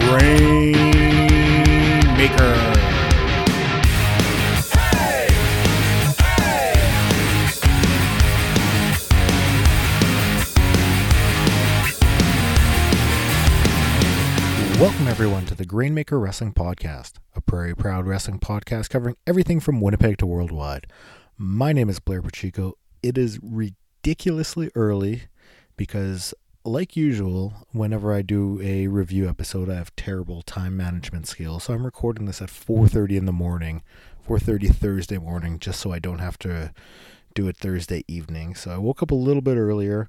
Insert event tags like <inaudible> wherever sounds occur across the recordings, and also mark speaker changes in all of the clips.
Speaker 1: Grain Maker. Welcome, everyone, to the Grainmaker Wrestling Podcast, a Prairie Proud wrestling podcast covering everything from Winnipeg to worldwide. My name is Blair Pacheco. It is ridiculously early because, like usual, whenever I do a review episode, I have terrible time management skills. So I'm recording this at 4:30 in the morning, 4:30 Thursday morning, just so I don't have to do it Thursday evening. So I woke up a little bit earlier.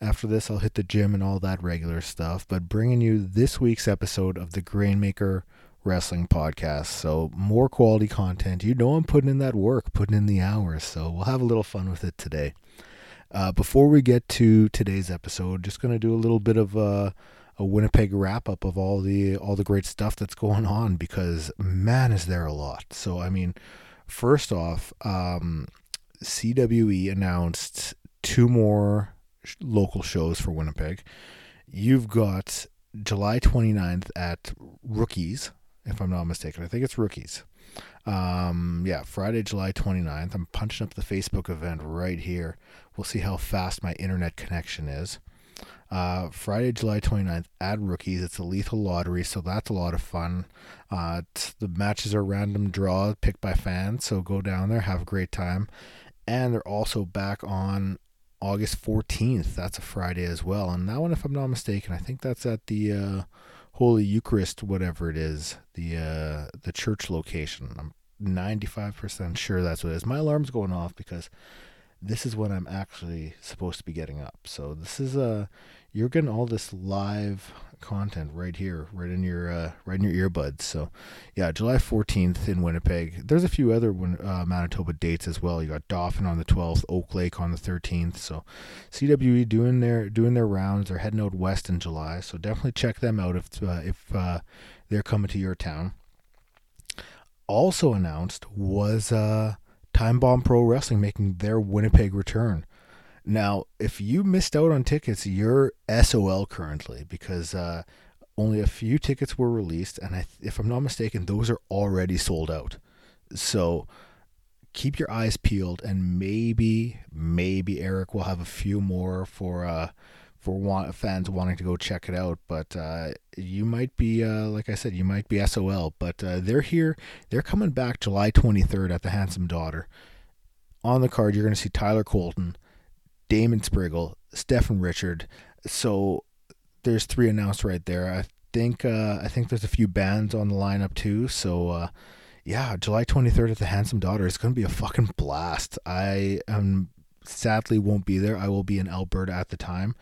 Speaker 1: After this, I'll hit the gym and all that regular stuff, but bringing you this week's episode of the Grainmaker Wrestling Podcast. So, more quality content. You know, I'm putting in that work, putting in the hours. So, we'll have a little fun with it today. Uh, before we get to today's episode, just going to do a little bit of a, a Winnipeg wrap up of all the all the great stuff that's going on because man, is there a lot. So, I mean, first off, um, CWE announced two more local shows for Winnipeg. You've got July 29th at Rookies, if I'm not mistaken. I think it's Rookies. Um, yeah, Friday, July 29th. I'm punching up the Facebook event right here. We'll see how fast my internet connection is. Uh, Friday, July 29th at Rookies. It's a lethal lottery, so that's a lot of fun. Uh, the matches are random draw picked by fans, so go down there, have a great time. And they're also back on August 14th. That's a Friday as well. And that one, if I'm not mistaken, I think that's at the uh, Holy Eucharist, whatever it is, the uh, the church location. I'm 95% sure that's what it is. My alarm's going off because this is when I'm actually supposed to be getting up. So this is a uh, you're getting all this live content right here, right in your uh, right in your earbuds. So, yeah, July 14th in Winnipeg. There's a few other uh, Manitoba dates as well. You got Dauphin on the 12th, Oak Lake on the 13th. So, CWE doing their doing their rounds. They're heading out west in July. So definitely check them out if uh, if uh, they're coming to your town. Also announced was uh, Time Bomb Pro Wrestling making their Winnipeg return. Now, if you missed out on tickets, you're SOL currently because uh, only a few tickets were released, and I, if I'm not mistaken, those are already sold out. So keep your eyes peeled, and maybe, maybe Eric will have a few more for uh, for want, fans wanting to go check it out. But uh, you might be, uh, like I said, you might be SOL. But uh, they're here. They're coming back July 23rd at the Handsome Daughter. On the card, you're going to see Tyler Colton. Damon Spriggle, Stephen Richard. So there's three announced right there. I think uh, I think there's a few bands on the lineup too. So uh, yeah, July 23rd at the Handsome Daughter. It's gonna be a fucking blast. I um sadly won't be there. I will be in Alberta at the time,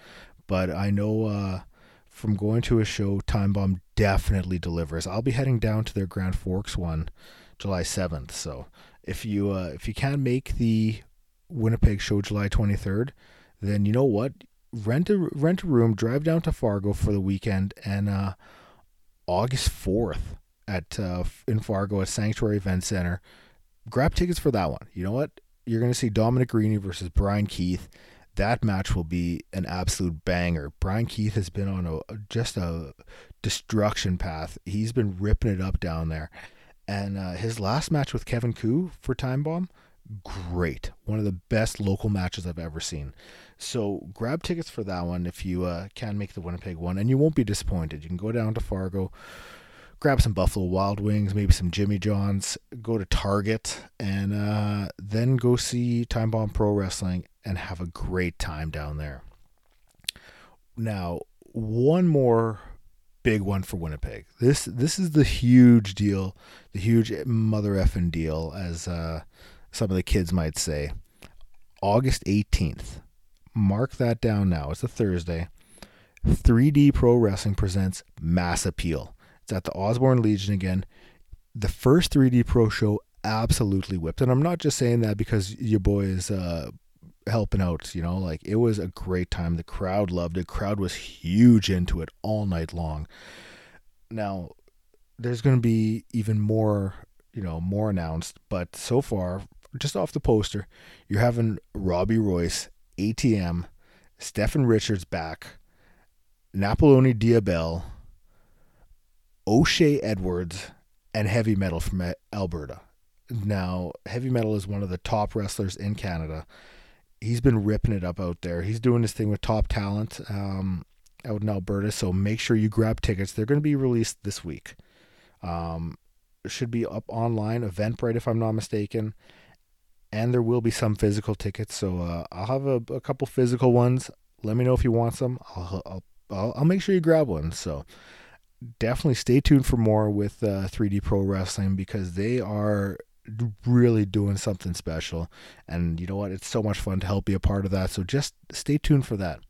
Speaker 1: but I know uh, from going to a show, Time Bomb definitely delivers. I'll be heading down to their Grand Forks one, July 7th. So if you uh, if you can make the Winnipeg show July 23rd, then you know what? Rent a rent a room, drive down to Fargo for the weekend, and uh, August 4th at uh, in Fargo at Sanctuary Event Center. Grab tickets for that one. You know what? You're going to see Dominic Garrini versus Brian Keith. That match will be an absolute banger. Brian Keith has been on a just a destruction path. He's been ripping it up down there. And uh, his last match with Kevin Ku for Time Bomb great. One of the best local matches I've ever seen. So grab tickets for that one if you uh, can make the Winnipeg one, and you won't be disappointed. You can go down to Fargo, grab some Buffalo Wild Wings, maybe some Jimmy John's, go to Target, and uh, then go see Time Bomb Pro Wrestling and have a great time down there. Now, one more big one for Winnipeg. This this is the huge deal, the huge mother effing deal as uh, some of the kids might say. August 18th. Mark that down now. It's a Thursday. 3D Pro Wrestling presents Mass Appeal. It's at the Osborne Legion again. The first 3D Pro show absolutely whipped. And I'm not just saying that because your boy is uh, helping out, you know, like it was a great time. The crowd loved it. Crowd was huge into it all night long. Now, there's going to be even more, you know, more announced, but so far just off the poster, you're having Robbie Royce, ATM, Stephen Richards back, Napoloni Diabel, O'Shea Edwards and Heavy Metal from Alberta. Now, Heavy Metal is one of the top wrestlers in Canada. He's been ripping it up out there. He's doing this thing with top talent um, out in Alberta. So make sure you grab tickets. They're going to be released this week. Um, should be up online, Eventbrite, if I'm not mistaken. And there will be some physical tickets. So uh, I'll have a, a, couple physical ones. Let me know if you want some. I'll, I'll, I'll, I'll make sure you grab one. So definitely stay tuned for more with uh, 3D Pro Wrestling because they are really doing something special. And you know what? It's so much fun to help be a part of that. So just stay tuned for that.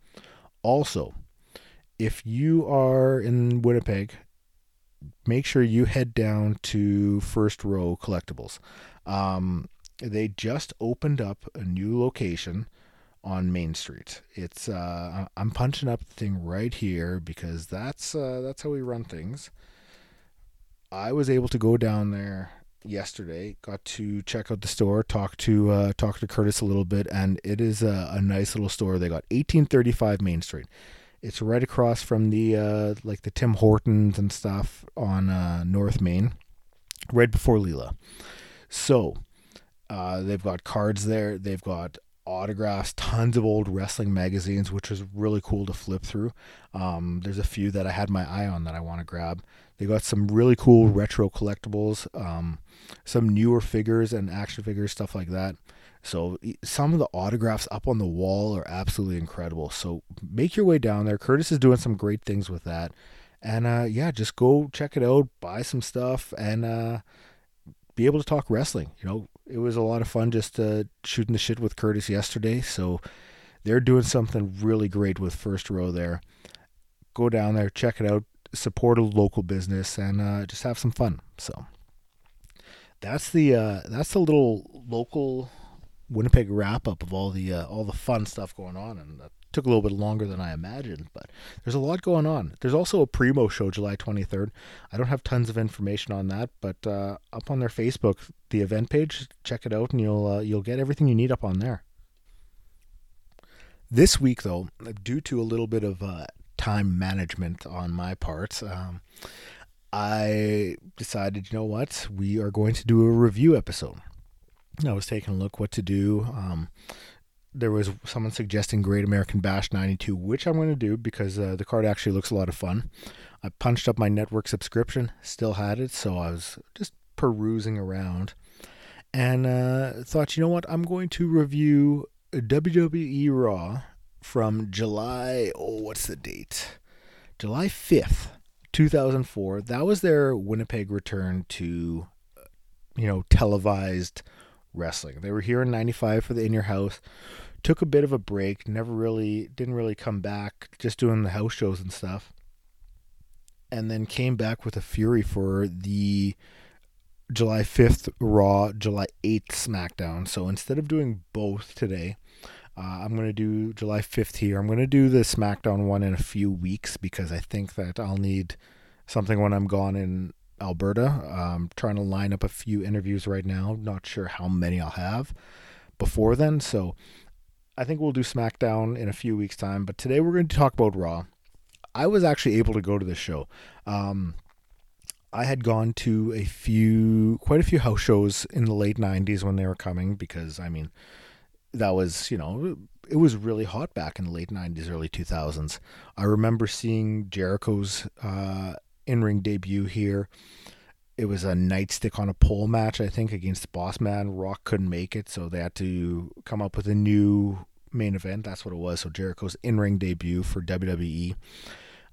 Speaker 1: Also, if you are in Winnipeg, make sure you head down to First Row Collectibles. Um, they just opened up a new location on Main Street. It's uh, I'm punching up the thing right here because that's uh, that's how we run things. I was able to go down there yesterday. Got to check out the store, talk to uh, talk to Curtis a little bit, and it is a, a nice little store. They got 1835 Main Street. It's right across from the uh, like the Tim Hortons and stuff on uh, North Main, right before Leila. So uh, they've got cards there. They've got autographs, tons of old wrestling magazines, which is really cool to flip through. Um, there's a few that I had my eye on that I want to grab. They got some really cool retro collectibles, um, some newer figures and action figures, stuff like that. So some of the autographs up on the wall are absolutely incredible. So make your way down there. Curtis is doing some great things with that. And uh, yeah, just go check it out, buy some stuff, and uh, be able to talk wrestling. You know, it was a lot of fun just uh, shooting the shit with Curtis yesterday. So they're doing something really great with First Row there. Go down there, check it out, support a local business, and uh, just have some fun. So that's the uh, that's the little local Winnipeg wrap up of all the uh, all the fun stuff going on, and that took a little bit longer than I imagined. But there's a lot going on. There's also a Primo show July 23rd. I don't have tons of information on that, but uh, up on their Facebook, the event page, check it out, and you'll uh, you'll get everything you need up on there. This week, though, due to a little bit of uh, time management on my part, um, I decided, you know what, we are going to do a review episode. I was taking a look what to do. Um, there was someone suggesting Great American Bash 92, which I'm going to do because uh, the card actually looks a lot of fun. I punched up my network subscription, still had it, so I was just perusing around and uh, thought, you know what, I'm going to review WWE Raw from July, oh, what's the date? July 5th, 2004. That was their Winnipeg return to, you know, televised wrestling. They were here in 95 for the In Your House. Took a bit of a break, never really, didn't really come back, just doing the house shows and stuff. And then came back with a fury for the July 5th Raw, July 8th SmackDown. So instead of doing both today, uh, I'm going to do July 5th here. I'm going to do the SmackDown one in a few weeks because I think that I'll need something when I'm gone in Alberta. I'm trying to line up a few interviews right now. Not sure how many I'll have before then. So I think we'll do SmackDown in a few weeks' time. But today we're going to talk about Raw. I was actually able to go to this show. Um, I had gone to a few, quite a few house shows in the late 90s when they were coming because, I mean, that was, you know, it was really hot back in the late 90s, early 2000s. I remember seeing Jericho's uh, in ring debut here. It was a nightstick on a pole match, I think, against Boss Man. Rock couldn't make it, so they had to come up with a new main event. That's what it was. So Jericho's in ring debut for WWE.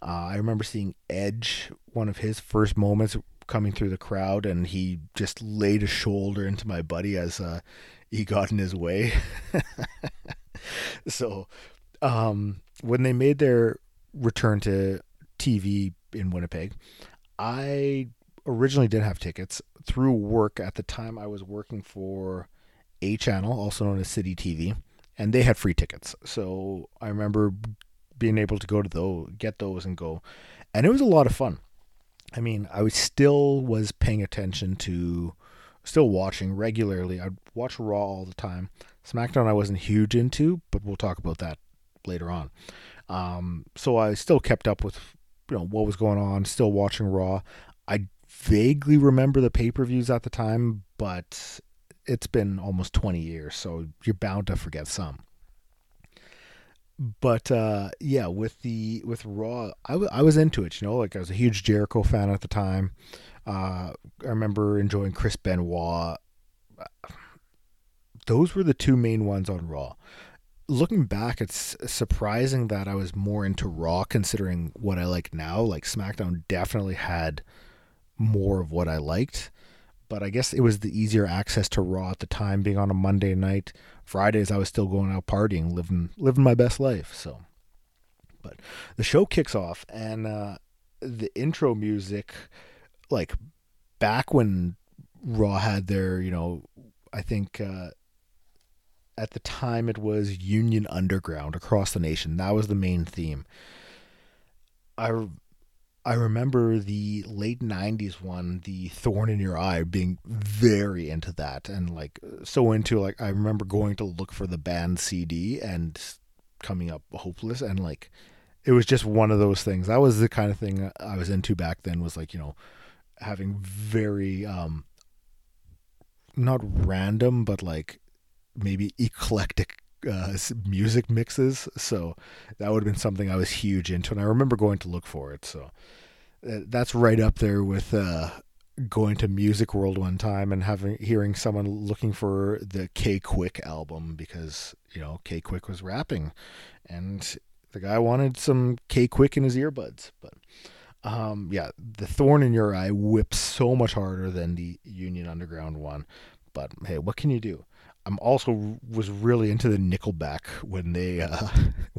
Speaker 1: Uh, I remember seeing Edge, one of his first moments coming through the crowd, and he just laid a shoulder into my buddy as uh, he got in his way. <laughs> so um, when they made their return to TV in Winnipeg. I originally did have tickets through work at the time I was working for a channel, also known as City TV, and they had free tickets. So I remember being able to go to those, get those, and go, and it was a lot of fun. I mean, I was still was paying attention to, still watching regularly. I'd watch Raw all the time. SmackDown I wasn't huge into, but we'll talk about that later on. Um, so I still kept up with you know what was going on. Still watching Raw. I vaguely remember the pay per views at the time, but it's been almost 20 years, so you're bound to forget some. But uh, yeah, with the with Raw, I, w- I was into it. You know, like I was a huge Jericho fan at the time. Uh, I remember enjoying Chris Benoit. Those were the two main ones on Raw. Looking back, it's surprising that I was more into Raw considering what I like now. Like SmackDown definitely had more of what I liked but I guess it was the easier access to Raw at the time, being on a Monday night. Fridays I was still going out partying, living living my best life. So, but the show kicks off, and uh, the intro music, like back when Raw had their, you know, I think uh, at the time it was Union Underground across the nation. That was the main theme. I I remember the late 90s one, the Thorn in Your Eye, being very into that and like so into like I remember going to look for the band CD and coming up hopeless and like it was just one of those things. That was the kind of thing I was into back then was like, you know, having very um not random but like maybe eclectic uh, music mixes. So that would have been something I was huge into, and I remember going to look for it. So uh, that's right up there with uh, going to Music World one time and having hearing someone looking for the K Quick album because you know K Quick was rapping, and the guy wanted some K Quick in his earbuds, but. Um, yeah, the thorn in your eye whips so much harder than the Union Underground one, but hey, what can you do? I'm also was really into the Nickelback when they <laughs> uh,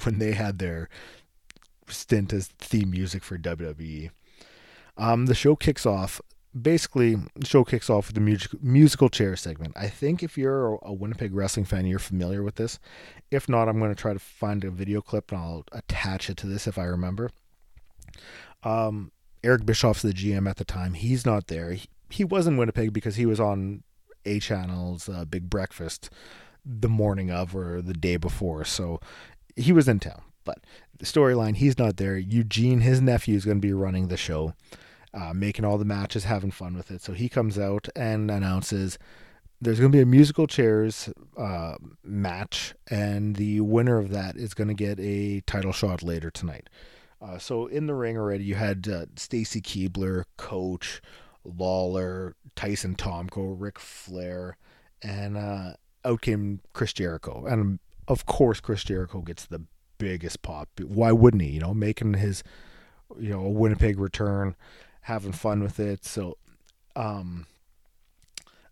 Speaker 1: when they had their stint as theme music for WWE. Um, the show kicks off. Basically, the show kicks off with the music, musical chair segment. I think if you're a Winnipeg wrestling fan, you're familiar with this. If not, I'm going to try to find a video clip and I'll attach it to this if I remember. Um, Eric Bischoff's the GM at the time. He's not there. He, he was in Winnipeg because he was on A-Channel's uh, Big Breakfast the morning of or the day before. So he was in town. But the storyline, he's not there. Eugene, his nephew, is going to be running the show, uh, making all the matches, having fun with it. So he comes out and announces there's going to be a musical chairs uh, match, and the winner of that is going to get a title shot later tonight. Uh, so in the ring already, you had uh, Stacy Keibler, Coach, Lawler, Tyson Tomko, Ric Flair, and uh, out came Chris Jericho. And of course, Chris Jericho gets the biggest pop. Why wouldn't he? You know, making his, you know, Winnipeg return, having fun with it. So, um,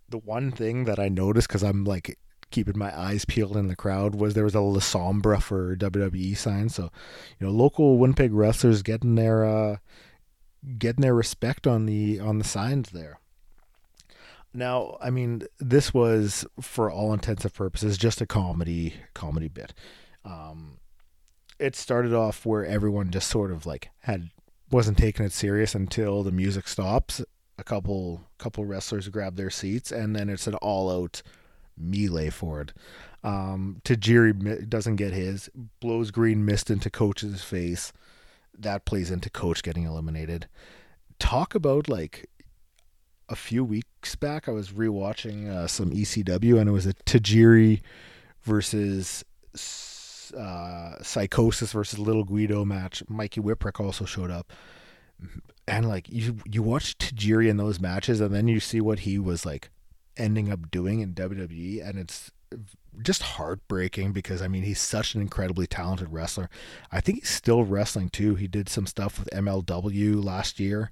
Speaker 1: the one thing that I noticed because I'm like keeping my eyes peeled in the crowd was there was a La Sombra for WWE sign. So, you know, local Winnipeg wrestlers getting their uh, getting their respect on the on the signs there. Now, I mean, this was for all intents and purposes just a comedy comedy bit. Um, it started off where everyone just sort of like had wasn't taking it serious until the music stops. A couple couple wrestlers grab their seats, and then it's an all out melee for it. Um, Tajiri doesn't get his, blows green mist into Coach's face that plays into coach getting eliminated. Talk about like a few weeks back, I was rewatching uh, some ECW, and it was a Tajiri versus uh, Psicosis versus Little Guido match. Mikey Whipwreck also showed up, and like you you watch Tajiri in those matches, and then you see what he was like ending up doing in WWE, and it's just heartbreaking because I mean he's such an incredibly talented wrestler. I think he's still wrestling too. He did some stuff with MLW last year,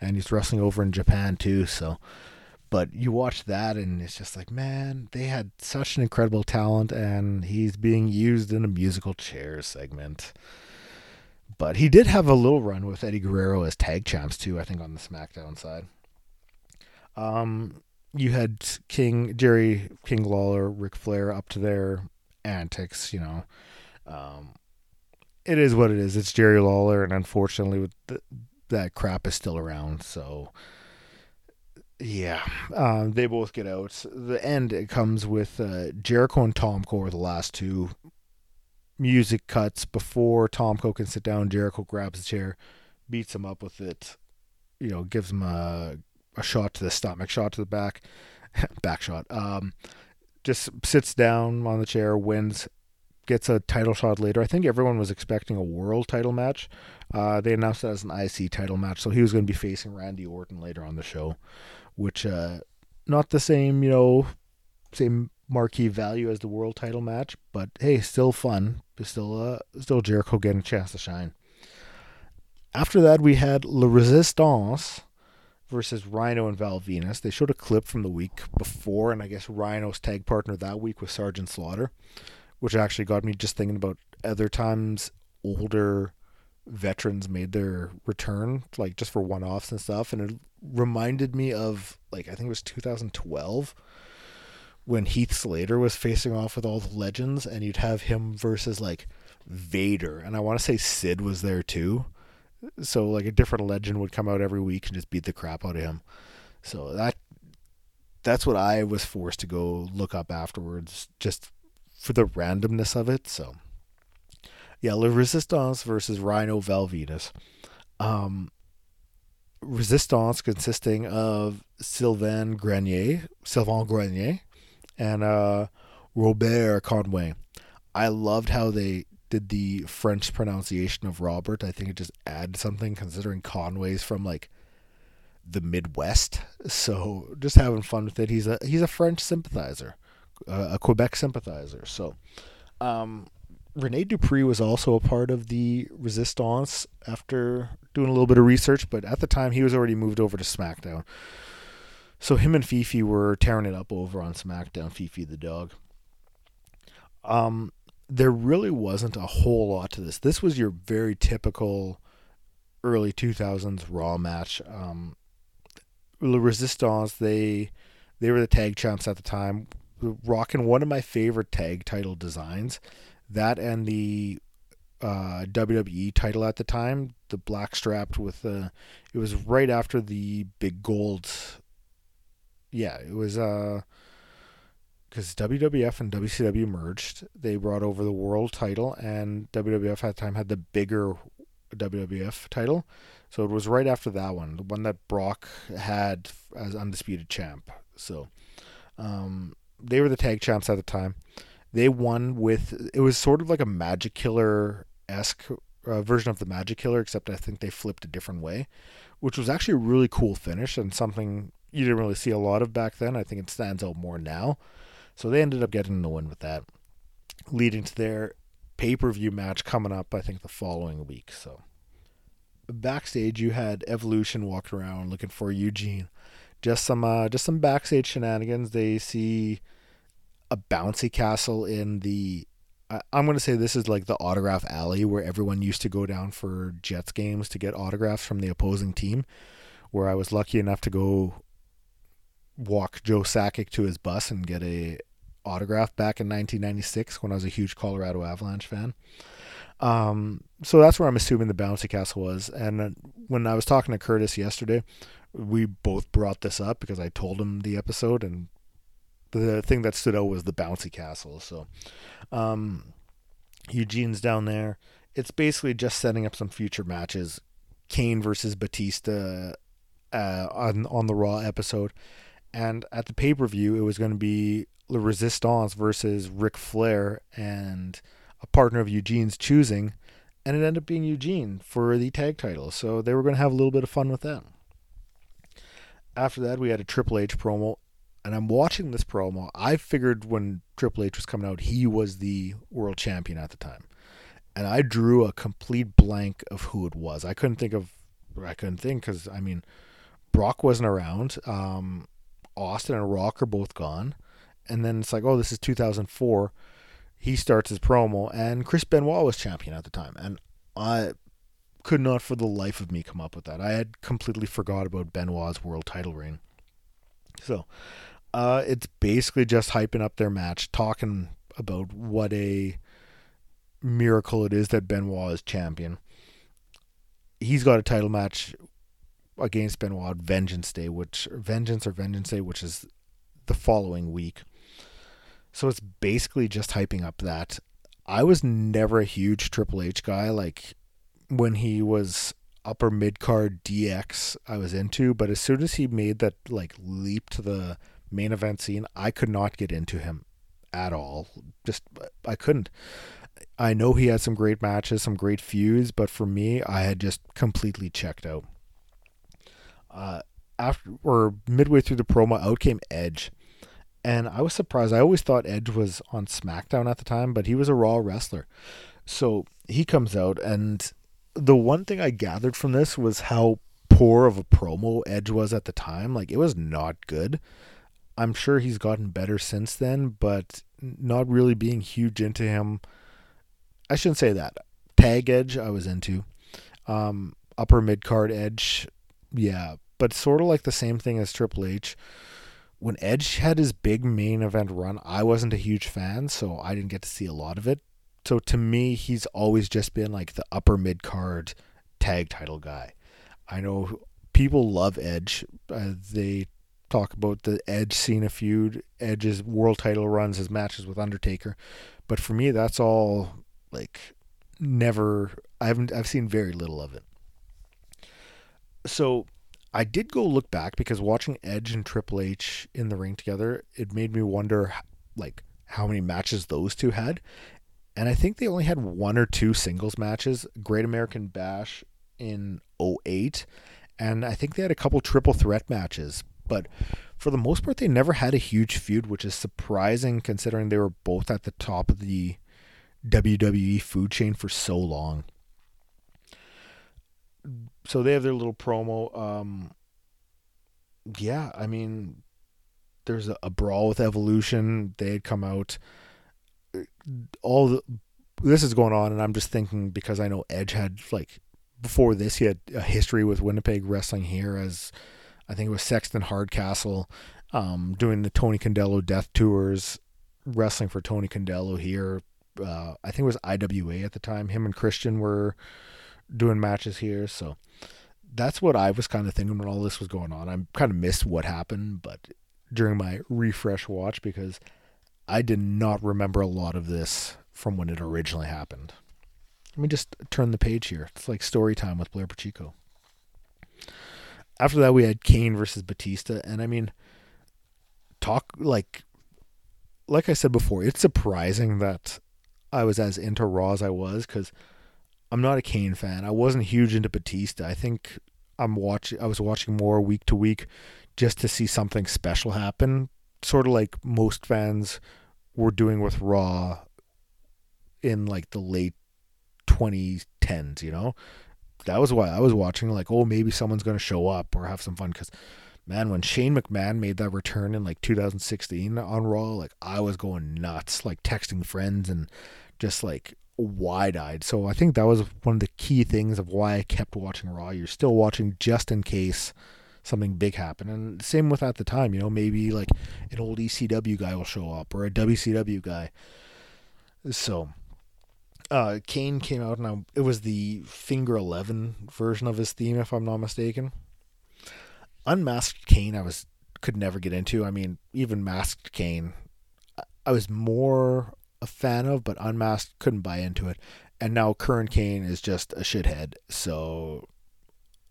Speaker 1: and he's wrestling over in Japan too. So, but you watch that and it's just like, man, they had such an incredible talent, and he's being used in a musical chairs segment. But he did have a little run with Eddie Guerrero as tag champs too. I think on the SmackDown side. Um, you had King Jerry King Lawler, Ric Flair up to their antics. You know, um, it is what it is. It's Jerry Lawler, and unfortunately, the, that crap is still around. So, yeah, um, they both get out. The end it comes with uh, Jericho and Tomko are the last two music cuts before Tomko can sit down. Jericho grabs a chair, beats him up with it. you know, gives him a a shot to the stomach, shot to the back, <laughs> back shot. Um, just sits down on the chair, wins, gets a title shot later. I think everyone was expecting a world title match. Uh, they announced it as an IC title match, so he was going to be facing Randy Orton later on the show, which uh, not the same, you know, same marquee value as the world title match, but hey, still fun. Still, uh, still Jericho getting a chance to shine. After that, we had La Resistance versus Rhino and Val Venis. They showed a clip from the week before, and I guess Rhino's tag partner that week was Sergeant Slaughter, which actually got me just thinking about other times older veterans made their return, like just for one offs and stuff. And it reminded me of, like, I think it was 2012 when Heath Slater was facing off with all the legends, and you'd have him versus, like, Vader. And I want to say Sid was there too so like a different legend would come out every week and just beat the crap out of him. So that that's what I was forced to go look up afterwards, just for the randomness of it. So yeah, Le Resistance versus Rhino Val Um, Resistance consisting of Sylvain Grenier, Sylvain Grenier, and uh, Robert Conway. I loved how they did the French pronunciation of Robert. I think it just adds something considering Conway's from like the Midwest. So just having fun with it. He's a he's a French sympathizer, uh, a Quebec sympathizer. So um, Rene Dupree was also a part of the Resistance after doing a little bit of research, but at the time he was already moved over to SmackDown. So him and Fifi were tearing it up over on SmackDown. Fifi the dog. Um, there really wasn't a whole lot to this. This was your very typical early 2000s Raw match. Um, Resistance, they they were the tag champs at the time, rocking one of my favorite tag title designs. That and the uh, WWE title at the time, the black strapped with the. It was right after the big gold. Yeah, it was. Uh, because WWF and WCW merged. They brought over the world title, and WWF at the time had the bigger WWF title. So it was right after that one, the one that Brock had as undisputed champ. So um, they were the tag champs at the time. They won with it was sort of like a Magic Killer esque uh, version of the Magic Killer, except I think they flipped a different way, which was actually a really cool finish and something you didn't really see a lot of back then. I think it stands out more now. So they ended up getting the win with that, leading to their pay per view match coming up, I think, the following week. So backstage, you had Evolution walking around looking for Eugene. Just some, uh, just some backstage shenanigans. They see a bouncy castle in the. I'm going to say this is like the autograph alley where everyone used to go down for Jets games to get autographs from the opposing team. Where I was lucky enough to go walk Joe Sakic to his bus and get a autograph back in 1996 when I was a huge Colorado Avalanche fan. Um, so that's where I'm assuming the bouncy castle was. And when I was talking to Curtis yesterday, we both brought this up because I told him the episode, and the thing that stood out was the bouncy castle. So, um, Eugene's down there. It's basically just setting up some future matches. Kane versus Batista uh, on on the Raw episode, and at the pay per view, it was going to be Le Resistance versus Ric Flair and a partner of Eugene's choosing. And it ended up being Eugene for the tag title. So they were going to have a little bit of fun with that. After that, we had a Triple H promo. And I'm watching this promo. I figured when Triple H was coming out, he was the world champion at the time. And I drew a complete blank of who it was. I couldn't think of, I couldn't think because, I mean, Brock wasn't around. Um, Austin and Rock are both gone. And then it's like, oh, this is 2004. He starts his promo, and Chris Benoit was champion at the time. And I could not for the life of me come up with that. I had completely forgot about Benoit's world title reign. So uh, it's basically just hyping up their match, talking about what a miracle it is that Benoit is champion. He's got a title match against Benoit Vengeance Day, which Vengeance or Vengeance Day, which is the following week. So it's basically just hyping up that. I was never a huge Triple H guy. Like when he was upper mid card DX I was into, but as soon as he made that like leap to the main event scene, I could not get into him at all. Just I couldn't. I know he had some great matches, some great feuds, but for me, I had just completely checked out. Uh, after or midway through the promo, out came Edge, and I was surprised. I always thought Edge was on SmackDown at the time, but he was a Raw wrestler. So he comes out, and the one thing I gathered from this was how poor of a promo Edge was at the time. Like it was not good. I'm sure he's gotten better since then, but not really being huge into him. I shouldn't say that. Tag Edge, I was into. Um, upper mid card Edge, yeah, but sort of like the same thing as Triple H. When Edge had his big main event run, I wasn't a huge fan, so I didn't get to see a lot of it. So to me, he's always just been like the upper mid card tag title guy. I know people love Edge. Uh, they talk about the Edge Cena feud, Edge's world title runs, his matches with Undertaker. But for me, that's all like never. I haven't. I've seen very little of it. So I did go look back because watching Edge and Triple H in the ring together, it made me wonder, like how many matches those two had. And I think they only had one or two singles matches. Great American Bash in 08 and I think they had a couple triple threat matches but for the most part, they never had a huge feud, which is surprising considering they were both at the top of the WWE food chain for so long. So they have their little promo. Um, yeah, I mean, there's a, a brawl with Evolution. They had come out. All the, this is going on, and I'm just thinking because I know Edge had like before this, he had a history with Winnipeg wrestling here as I think it was Sexton Hardcastle um, doing the Tony Condello Death Tours, wrestling for Tony Condello here. Uh, I think it was IWA at the time. Him and Christian were doing matches here. So that's what I was kind of thinking when all this was going on. I kind of missed what happened, but during my refresh watch because I did not remember a lot of this from when it originally happened. Let me just turn the page here. It's like story time with Blair Pacheco after that we had Kane versus Batista, and I mean, talk like, like I said before, it's surprising that I was as into Raw as I was because I'm not a Kane fan. I wasn't huge into Batista. I think I'm watching. I was watching more week to week just to see something special happen, sort of like most fans were doing with Raw in like the late 2010s. You know, that was why I was watching. Like, oh, maybe someone's going to show up or have some fun. Because, man, when Shane McMahon made that return in like 2016 on Raw, like I was going nuts, like texting friends and just like wide eyed. So I think that was one of the key things of why I kept watching Raw. You're still watching just in case something big happened. And same with at the time, you know, maybe like an old ECW guy will show up or a WCW guy. So uh, Kane came out and I, it was the Finger Eleven version of his theme, if I'm not mistaken. Unmasked Kane, I was could never get into. I mean, even Masked Kane, I was more a fan of, but Unmasked couldn't buy into it. And now current Kane is just a shithead, so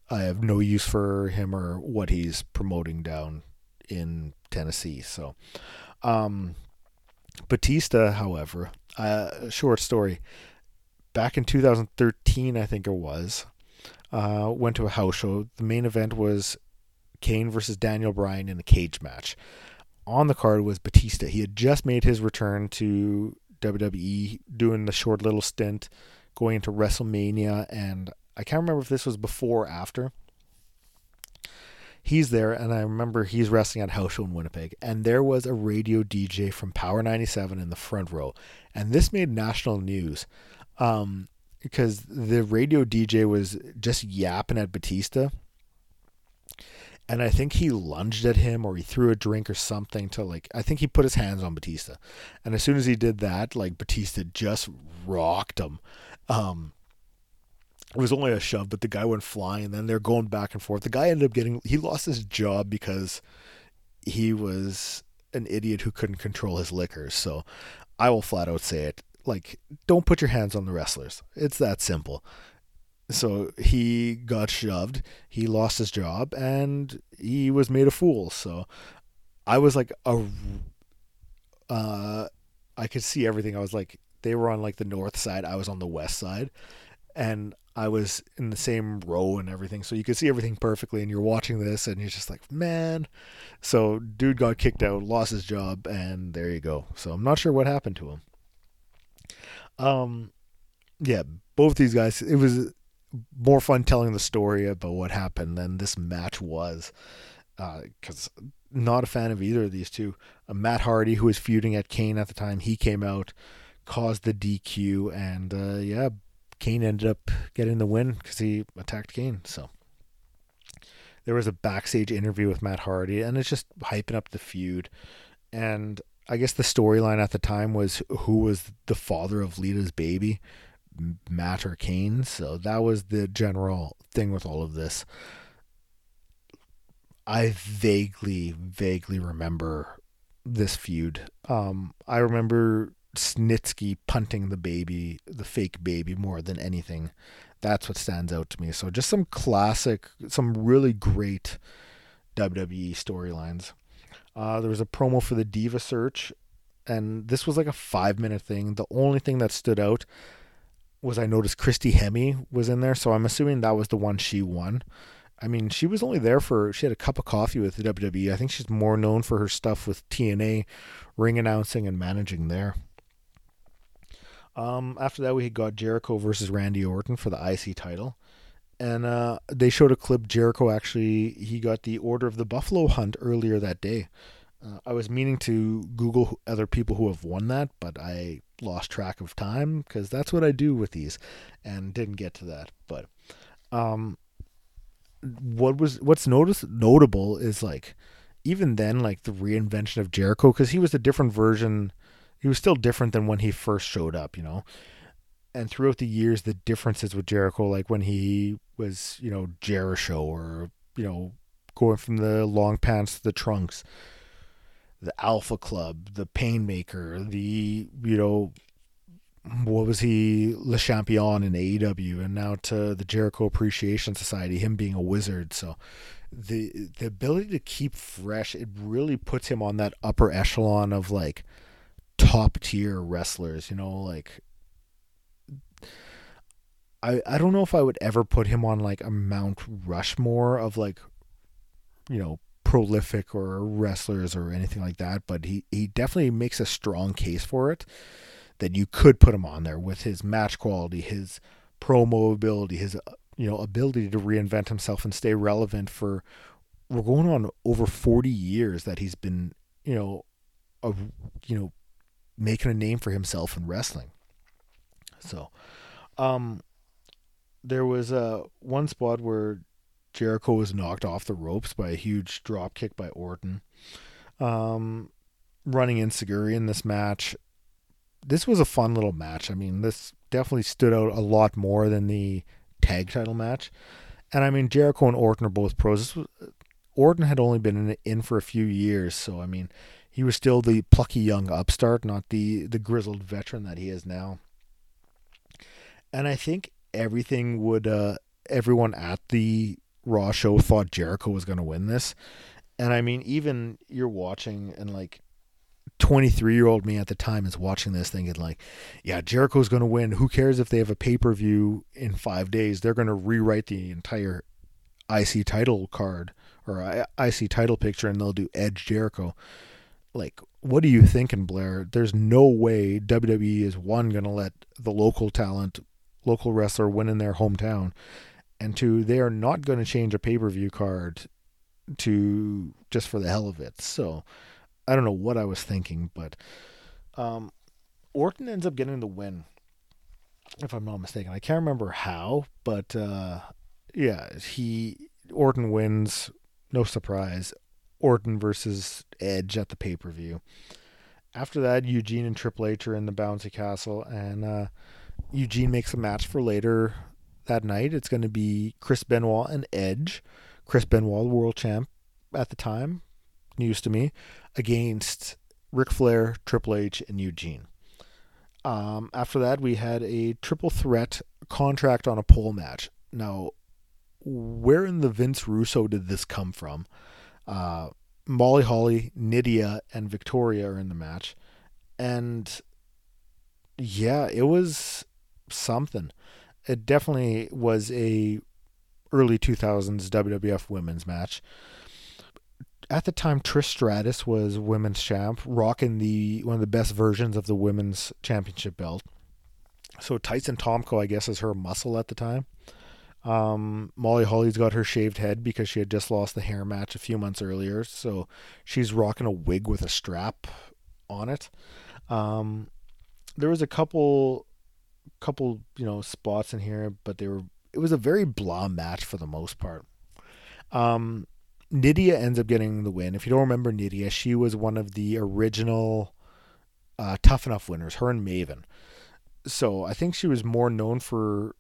Speaker 1: I have no use for him or what he's promoting down in Tennessee. So, um, Batista, however, uh, short story back in 2013, I think it was, uh, went to a house show. The main event was Kane versus Daniel Bryan in a cage match. On the card was Batista. He had just made his return to WWE, doing the short little stint, going into WrestleMania, and I can't remember if this was before or after. He's there, and I remember he's wrestling at House Show in Winnipeg, and there was a radio DJ from Power 97 in the front row, and this made national news um, because the radio DJ was just yapping at Batista. And I think he lunged at him or he threw a drink or something to like I think he put his hands on Batista. And as soon as he did that, like Batista just rocked him. Um it was only a shove, but the guy went flying and then they're going back and forth. The guy ended up getting he lost his job because he was an idiot who couldn't control his liquors. So I will flat out say it like don't put your hands on the wrestlers. It's that simple. So he got shoved. He lost his job, and he was made a fool. So I was like a, uh, I could see everything. I was like, they were on like the north side. I was on the west side, and I was in the same row and everything. So you could see everything perfectly. And you're watching this, and you're just like, man. So dude got kicked out, lost his job, and there you go. So I'm not sure what happened to him. Um, yeah, both these guys. It was more fun telling the story about what happened than this match was. Because uh, not a fan of either of these two. Uh, Matt Hardy, who was feuding at Kane at the time, he came out, caused the DQ, and uh, yeah, Kane ended up getting the win because he attacked Kane. So there was a backstage interview with Matt Hardy, and it's just hyping up the feud. And I guess the storyline at the time was who was the father of Lita's baby, Matt or Kane. So that was the general thing with all of this. I vaguely, vaguely remember this feud. Um, I remember Snitsky punting the baby, the fake baby, more than anything. That's what stands out to me. So just some classic, some really great WWE storylines. Uh, there was a promo for the Diva Search, and this was like a five minute thing. The only thing that stood out was I noticed Christy Hemme was in there, so I'm assuming that was the one she won. I mean, she was only there for she had a cup of coffee with the WWE. I think she's more known for her stuff with TNA, ring announcing and managing there. Um, after that, we got Jericho versus Randy Orton for the IC title, and uh, they showed a clip. Jericho actually he got the Order of the Buffalo Hunt earlier that day. Uh, I was meaning to Google other people who have won that, but I lost track of time because that's what I do with these, and didn't get to that. But um, what was what's notice notable is like even then like the reinvention of Jericho because he was a different version. He was still different than when he first showed up, you know. And throughout the years, the differences with Jericho, like when he was, you know, Jericho or you know, going from the long pants to the trunks the Alpha Club, the Painmaker, the you know what was he Le Champion in AEW, and now to the Jericho Appreciation Society, him being a wizard. So the the ability to keep fresh, it really puts him on that upper echelon of like top tier wrestlers. You know, like I I don't know if I would ever put him on like a Mount Rushmore of like you know prolific or wrestlers or anything like that, but he, he definitely makes a strong case for it that you could put him on there with his match quality, his promo ability, his you know ability to reinvent himself and stay relevant for we're going on over 40 years that he's been, you know, a, you know, making a name for himself in wrestling. So, um, there was a uh, one spot where Jericho was knocked off the ropes by a huge drop kick by Orton. Um, running enzuigiri in this match. This was a fun little match. I mean, this definitely stood out a lot more than the tag title match. And I mean, Jericho and Orton are both pros. Was, Orton had only been in, in for a few years, so I mean, he was still the plucky young upstart, not the the grizzled veteran that he is now. And I think everything would uh, everyone at the Raw show thought Jericho was going to win this. And I mean, even you're watching and like 23 year old me at the time is watching this thinking like, yeah, Jericho's going to win. Who cares if they have a pay per view in five days? They're going to rewrite the entire IC title card or IC title picture and they'll do Edge Jericho. Like, what are you thinking, Blair? There's no way WWE is one going to let the local talent, local wrestler win in their hometown and two, they are not going to change a pay per view card to just for the hell of it. So I don't know what I was thinking, but um, Orton ends up getting the win, if I'm not mistaken. I can't remember how, but uh, yeah, he Orton wins. No surprise. Orton versus Edge at the pay per view. After that, Eugene and Triple H are in the bouncy castle, and uh, Eugene makes a match for later that night. It's going to be Chris Benoit and Edge. Chris Benoit, world champ at the time, news to me, against Ric Flair, Triple H, and Eugene. Um, after that, we had a triple threat contract on a pole match. Now, where in the Vince Russo did this come from? Uh, Molly Holly, Nidia, and Victoria are in the match. And yeah, it was something. It definitely was a early 2000s WWF women's match. At the time, Trish Stratus was women's champ, rocking the one of the best versions of the women's championship belt. So Tyson Tomko, I guess, is her muscle at the time. Um, Molly Holly's got her shaved head because she had just lost the hair match a few months earlier, so she's rocking a wig with a strap on it. Um, there was a couple, couple you know spots in here, but they were it was a very blah match for the most part. Um, Nidia ends up getting the win. If you don't remember Nidia, she was one of the original uh, Tough Enough winners. Her and Maven. So I think she was more known for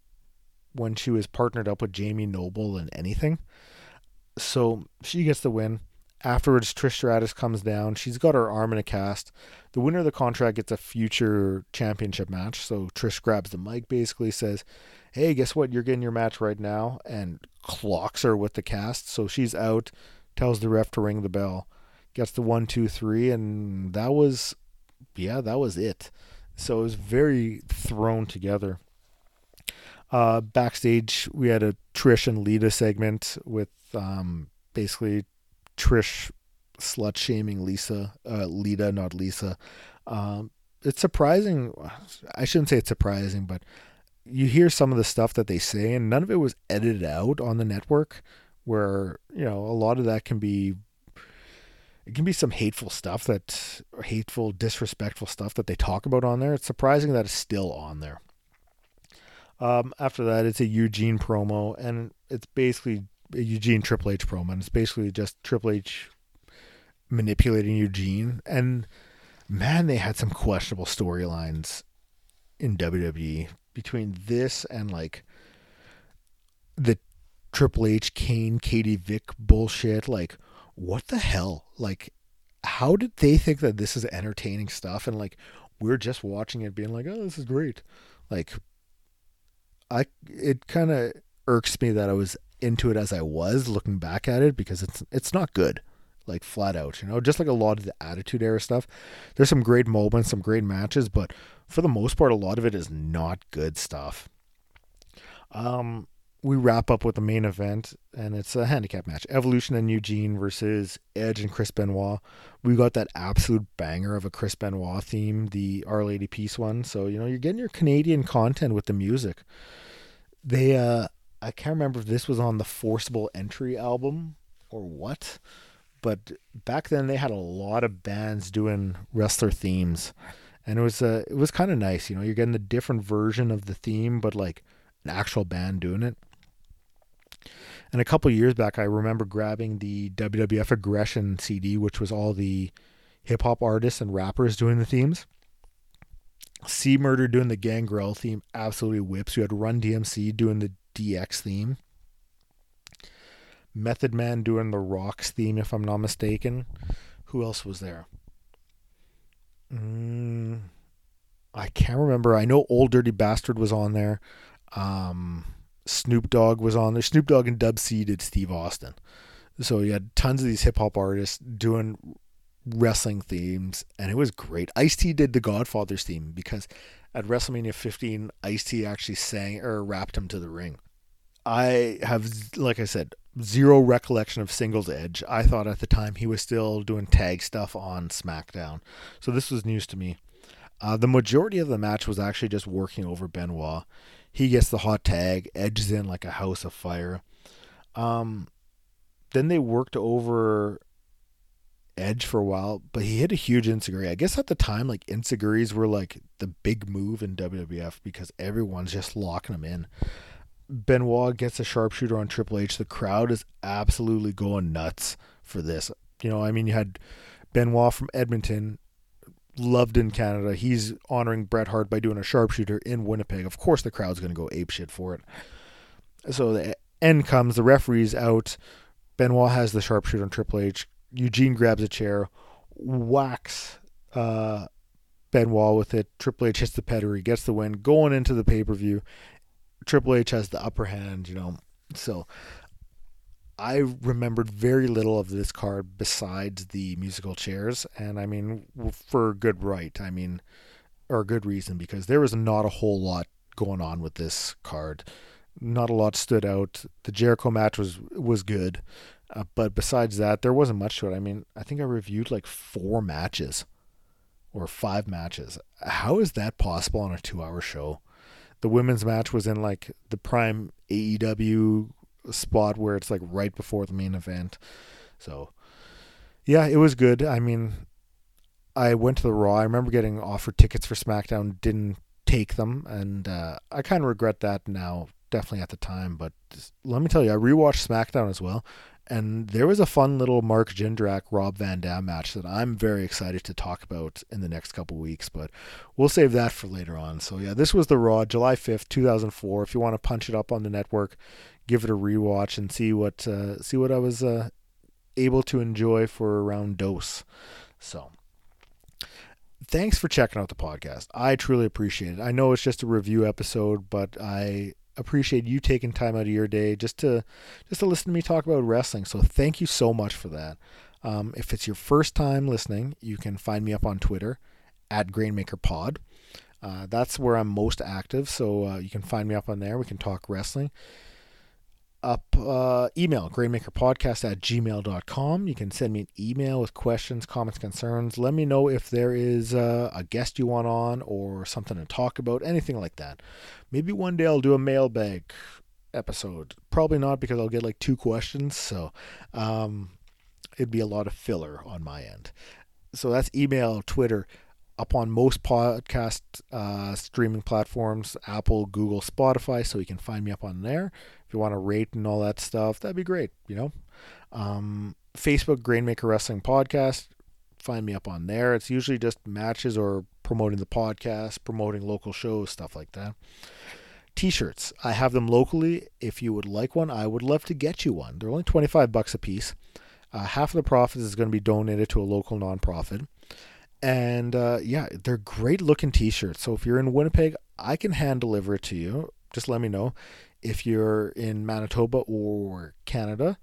Speaker 1: when she was partnered up with Jamie Noble than anything. So she gets the win. Afterwards, Trish Stratus comes down. She's got her arm in a cast. The winner of the contract gets a future championship match. So Trish grabs the mic, basically says, Hey, guess what? You're getting your match right now. And clocks her with the cast. So she's out, tells the ref to ring the bell, gets the one, two, three. And that was, yeah, that was it. So it was very thrown together. Uh, backstage, we had a Trish and Lita segment with um, basically Trish slut shaming Lisa, uh, Lita, not Lisa. Um, it's surprising. I shouldn't say it's surprising, but you hear some of the stuff that they say, and none of it was edited out on the network. Where you know a lot of that can be, it can be some hateful stuff that, hateful, disrespectful stuff that they talk about on there. It's surprising that it's still on there. Um, after that, it's a Eugene promo, and it's basically Eugene Triple H promo, and it's basically just Triple H manipulating Eugene. And man, they had some questionable storylines in WWE between this and like the Triple H Kane Katie Vick bullshit. Like, what the hell? Like, how did they think that this is entertaining stuff? And like, we're just watching it, being like, oh, this is great. Like, I it kind of irks me that I was into it as I was looking back at it because it's it's not good. Like flat out, you know, just like a lot of the attitude era stuff. There's some great moments, some great matches, but for the most part, a lot of it is not good stuff. Um, we wrap up with the main event, and it's a handicap match: Evolution and Eugene versus Edge and Chris Benoit. We got that absolute banger of a Chris Benoit theme, the Our Lady Peace one. So you know you're getting your Canadian content with the music. They, uh, I can't remember if this was on the Forceable Entry album or what, but back then they had a lot of bands doing wrestler themes, and it was uh, it was kind of nice. You know, you're getting a different version of the theme, but like an actual band doing it. And a couple years back, I remember grabbing the WWF Aggression CD, which was all the hip hop artists and rappers doing the themes. C Murder doing the Gangrel theme absolutely whips. You had Run DMC doing the DX theme. Method Man doing the Rocks theme, if I'm not mistaken. Who else was there? Mm, I can't remember. I know Old Dirty Bastard was on there. Um, Snoop Dogg was on there. Snoop Dogg and Dub C did Steve Austin. So you had tons of these hip hop artists doing wrestling themes, and it was great. Ice T did the Godfather's theme because at WrestleMania 15, Ice T actually sang or rapped him to the ring. I have, like I said, zero recollection of Singles Edge. I thought at the time he was still doing tag stuff on SmackDown, so this was news to me. Uh, the majority of the match was actually just working over Benoit. He gets the hot tag, edges in like a house of fire. Um, then they worked over Edge for a while, but he hit a huge enzuigiri. I guess at the time, like enzuigiris were like the big move in WWF because everyone's just locking them in. Benoit gets a sharpshooter on Triple H. The crowd is absolutely going nuts for this. You know, I mean, you had Benoit from Edmonton, loved in Canada. He's honoring Bret Hart by doing a sharpshooter in Winnipeg. Of course, the crowd's going to go apeshit for it. So the end comes. The referee's out. Benoit has the sharpshooter on Triple H. Eugene grabs a chair, whacks uh, Benoit with it. Triple H hits the pedigree, gets the win, going into the pay per view. Triple H has the upper hand, you know. So I remembered very little of this card besides the musical chairs, and I mean for good right. I mean, or a good reason because there was not a whole lot going on with this card. Not a lot stood out. The Jericho match was was good, uh, but besides that, there wasn't much to it. I mean, I think I reviewed like four matches or five matches. How is that possible on a two-hour show? The women's match was in like the prime AEW spot where it's like right before the main event. So, yeah, it was good. I mean, I went to the Raw. I remember getting offered tickets for SmackDown, didn't take them, and uh, I kind of regret that now. Definitely at the time, but let me tell you, I rewatched SmackDown as well, and there was a fun little Mark Jindrak Rob Van Dam match that I'm very excited to talk about in the next couple weeks, but we'll save that for later on. So yeah, this was the Raw, July 5th, 2004. If you want to punch it up on the network, give it a rewatch and see what uh, see what I was uh, able to enjoy for a round dose. So thanks for checking out the podcast. I truly appreciate it. I know it's just a review episode, but I appreciate you taking time out of your day just to just to listen to me talk about wrestling. So thank you so much for that. Um, if it's your first time listening, you can find me up on Twitter at GrainmakerPod. Uh, that's where I'm most active, so uh, you can find me up on there. We can talk wrestling up uh, email grainmakerpodcast at gmail.com you can send me an email with questions comments concerns. Let me know if there is uh, a guest you want on or something to talk about anything like that. Maybe one day i'll do a mailbag episode. Probably not because i'll get like two questions so um, it'd be a lot of filler on my end. So that's email twitter up on most podcast uh, streaming platforms apple google spotify so you can find me up on there if you want to rate and all that stuff, that'd be great. You know, um, Facebook Grainmaker Wrestling Podcast. Find me up on there. It's usually just matches or promoting the podcast, promoting local shows, stuff like that. T-shirts. I have them locally. If you would like one, I would love to get you one. They're only 25 bucks a piece. Uh, half of the profits is going to be donated to a local nonprofit. And uh, yeah, they're great looking t-shirts. So if you're in Winnipeg, I can hand deliver it to you. Just let me know if you're in Manitoba or Canada,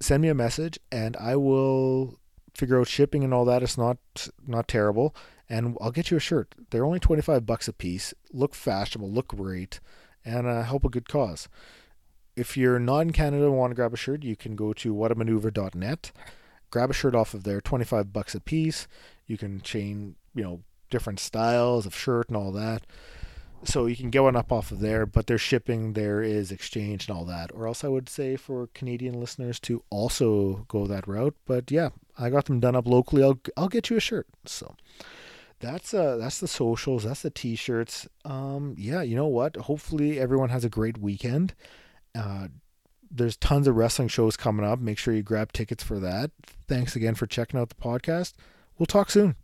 Speaker 1: send me a message and I will figure out shipping and all that. It's not not terrible, and I'll get you a shirt. They're only twenty five bucks a piece. Look fashionable, look great, and uh, help a good cause. If you're not in Canada and want to grab a shirt, you can go to whatamaneuver.net, grab a shirt off of there, twenty five bucks a piece. You can chain, you know, different styles of shirt and all that so you can get one up off of there, but their shipping, there is exchange and all that. Or else I would say for Canadian listeners to also go that route. But yeah, I got them done up locally. I'll I'll get you a shirt. So that's uh that's the socials, that's the t-shirts. Um yeah, you know what? Hopefully everyone has a great weekend. Uh there's tons of wrestling shows coming up. Make sure you grab tickets for that. Thanks again for checking out the podcast. We'll talk soon.